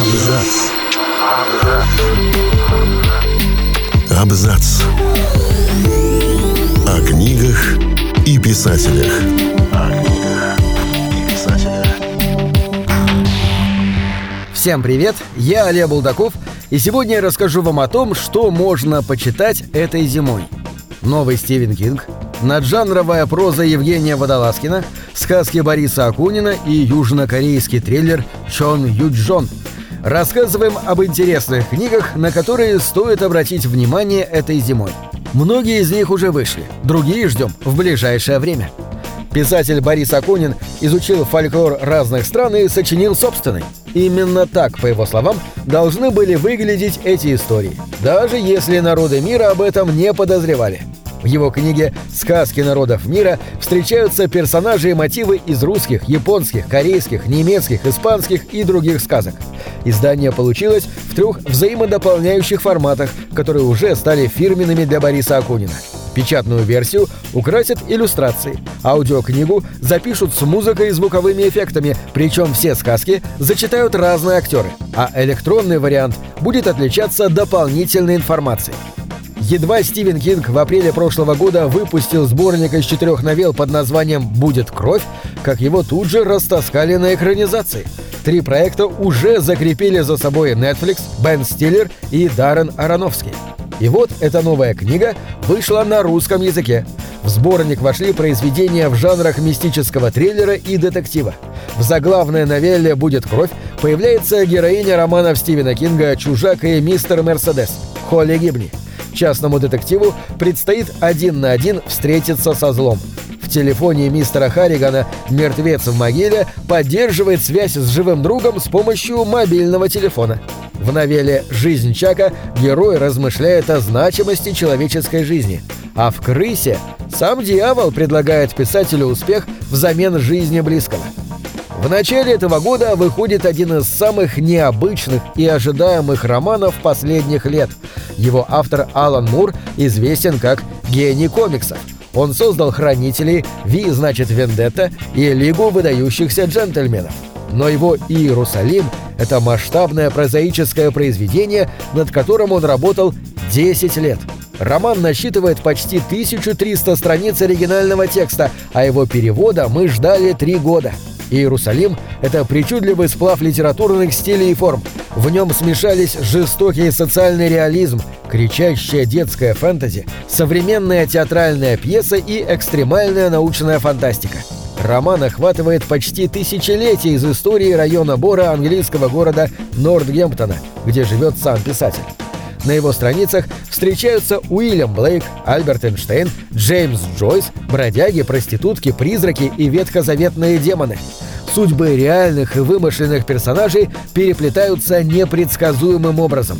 Абзац. Абзац. О книгах и писателях. Всем привет, я Олег Булдаков, и сегодня я расскажу вам о том, что можно почитать этой зимой. Новый Стивен Кинг, наджанровая проза Евгения Водолазкина, сказки Бориса Акунина и южнокорейский триллер Чон Юджон. Рассказываем об интересных книгах, на которые стоит обратить внимание этой зимой. Многие из них уже вышли, другие ждем в ближайшее время. Писатель Борис Акунин изучил фольклор разных стран и сочинил собственный. Именно так, по его словам, должны были выглядеть эти истории, даже если народы мира об этом не подозревали. В его книге «Сказки народов мира» встречаются персонажи и мотивы из русских, японских, корейских, немецких, испанских и других сказок. Издание получилось в трех взаимодополняющих форматах, которые уже стали фирменными для Бориса Акунина. Печатную версию украсят иллюстрации, аудиокнигу запишут с музыкой и звуковыми эффектами, причем все сказки зачитают разные актеры, а электронный вариант будет отличаться дополнительной информацией. Едва Стивен Кинг в апреле прошлого года выпустил сборник из четырех новелл под названием «Будет кровь», как его тут же растаскали на экранизации. Три проекта уже закрепили за собой Netflix, Бен Стиллер и Даррен Аронофский. И вот эта новая книга вышла на русском языке. В сборник вошли произведения в жанрах мистического триллера и детектива. В заглавной новелле «Будет кровь» появляется героиня романов Стивена Кинга «Чужак» и «Мистер Мерседес» Холли Гибни. Частному детективу предстоит один на один встретиться со злом. В телефоне мистера Харригана мертвец в могиле поддерживает связь с живым другом с помощью мобильного телефона. В новелле «Жизнь Чака» герой размышляет о значимости человеческой жизни. А в «Крысе» сам дьявол предлагает писателю успех взамен жизни близкого. В начале этого года выходит один из самых необычных и ожидаемых романов последних лет. Его автор Алан Мур известен как гений комиксов. Он создал «Хранителей», «Ви» значит «Вендетта» и «Лигу выдающихся джентльменов». Но его «Иерусалим» — это масштабное прозаическое произведение, над которым он работал 10 лет. Роман насчитывает почти 1300 страниц оригинального текста, а его перевода мы ждали три года — Иерусалим — это причудливый сплав литературных стилей и форм. В нем смешались жестокий социальный реализм, кричащая детская фэнтези, современная театральная пьеса и экстремальная научная фантастика. Роман охватывает почти тысячелетие из истории района Бора английского города Нортгемптона, где живет сам писатель. На его страницах встречаются Уильям Блейк, Альберт Эйнштейн, Джеймс Джойс, бродяги, проститутки, призраки и ветхозаветные демоны. Судьбы реальных и вымышленных персонажей переплетаются непредсказуемым образом.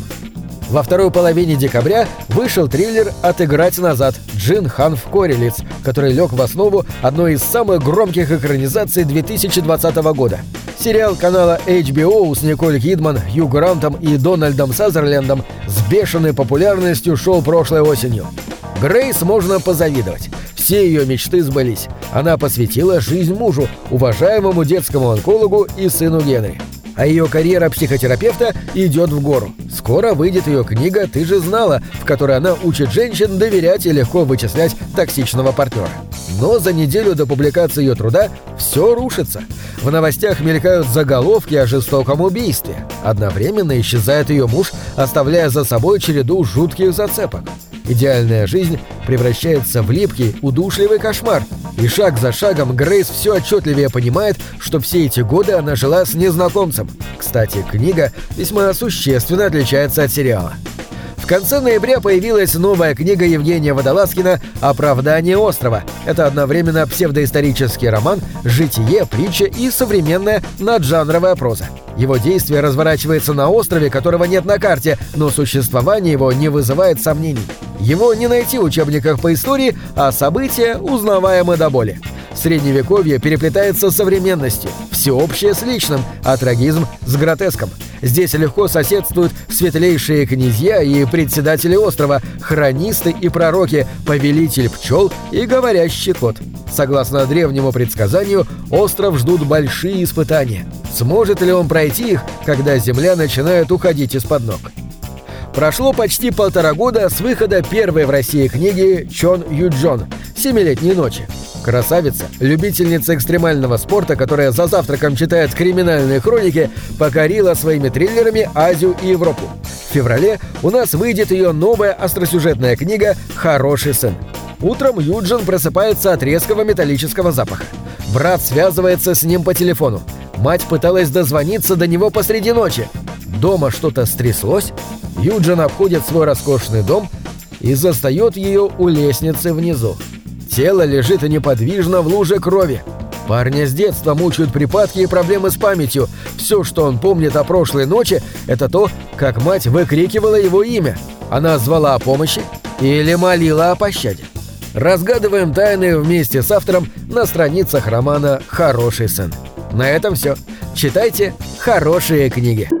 Во второй половине декабря вышел триллер «Отыграть назад» Джин Ханф Корелиц, который лег в основу одной из самых громких экранизаций 2020 года. Сериал канала HBO с Николь Кидман, Хью Грантом и Дональдом Сазерлендом с бешеной популярностью шел прошлой осенью. Грейс можно позавидовать. Все ее мечты сбылись. Она посвятила жизнь мужу, уважаемому детскому онкологу и сыну Генри а ее карьера психотерапевта идет в гору. Скоро выйдет ее книга «Ты же знала», в которой она учит женщин доверять и легко вычислять токсичного партнера. Но за неделю до публикации ее труда все рушится. В новостях мелькают заголовки о жестоком убийстве. Одновременно исчезает ее муж, оставляя за собой череду жутких зацепок. Идеальная жизнь превращается в липкий, удушливый кошмар, и шаг за шагом Грейс все отчетливее понимает, что все эти годы она жила с незнакомцем. Кстати, книга весьма существенно отличается от сериала. В конце ноября появилась новая книга Евгения Водолазкина «Оправдание острова». Это одновременно псевдоисторический роман, житие, притча и современная наджанровая проза. Его действие разворачивается на острове, которого нет на карте, но существование его не вызывает сомнений. Его не найти в учебниках по истории, а события узнаваемы до боли. Средневековье переплетается с современностью. всеобщее с личным, а трагизм с гротеском. Здесь легко соседствуют светлейшие князья и председатели острова, хронисты и пророки, повелитель пчел и говорящий кот. Согласно древнему предсказанию, остров ждут большие испытания. Сможет ли он пройти их, когда земля начинает уходить из-под ног? Прошло почти полтора года с выхода первой в России книги Чон Юджон «Семилетние ночи». Красавица, любительница экстремального спорта, которая за завтраком читает криминальные хроники, покорила своими триллерами Азию и Европу. В феврале у нас выйдет ее новая остросюжетная книга «Хороший сын». Утром Юджин просыпается от резкого металлического запаха. Брат связывается с ним по телефону. Мать пыталась дозвониться до него посреди ночи. Дома что-то стряслось. Юджин обходит свой роскошный дом и застает ее у лестницы внизу. Тело лежит неподвижно в луже крови. Парня с детства мучают припадки и проблемы с памятью. Все, что он помнит о прошлой ночи, это то, как мать выкрикивала его имя. Она звала о помощи или молила о пощаде. Разгадываем тайны вместе с автором на страницах романа «Хороший сын». На этом все. Читайте хорошие книги.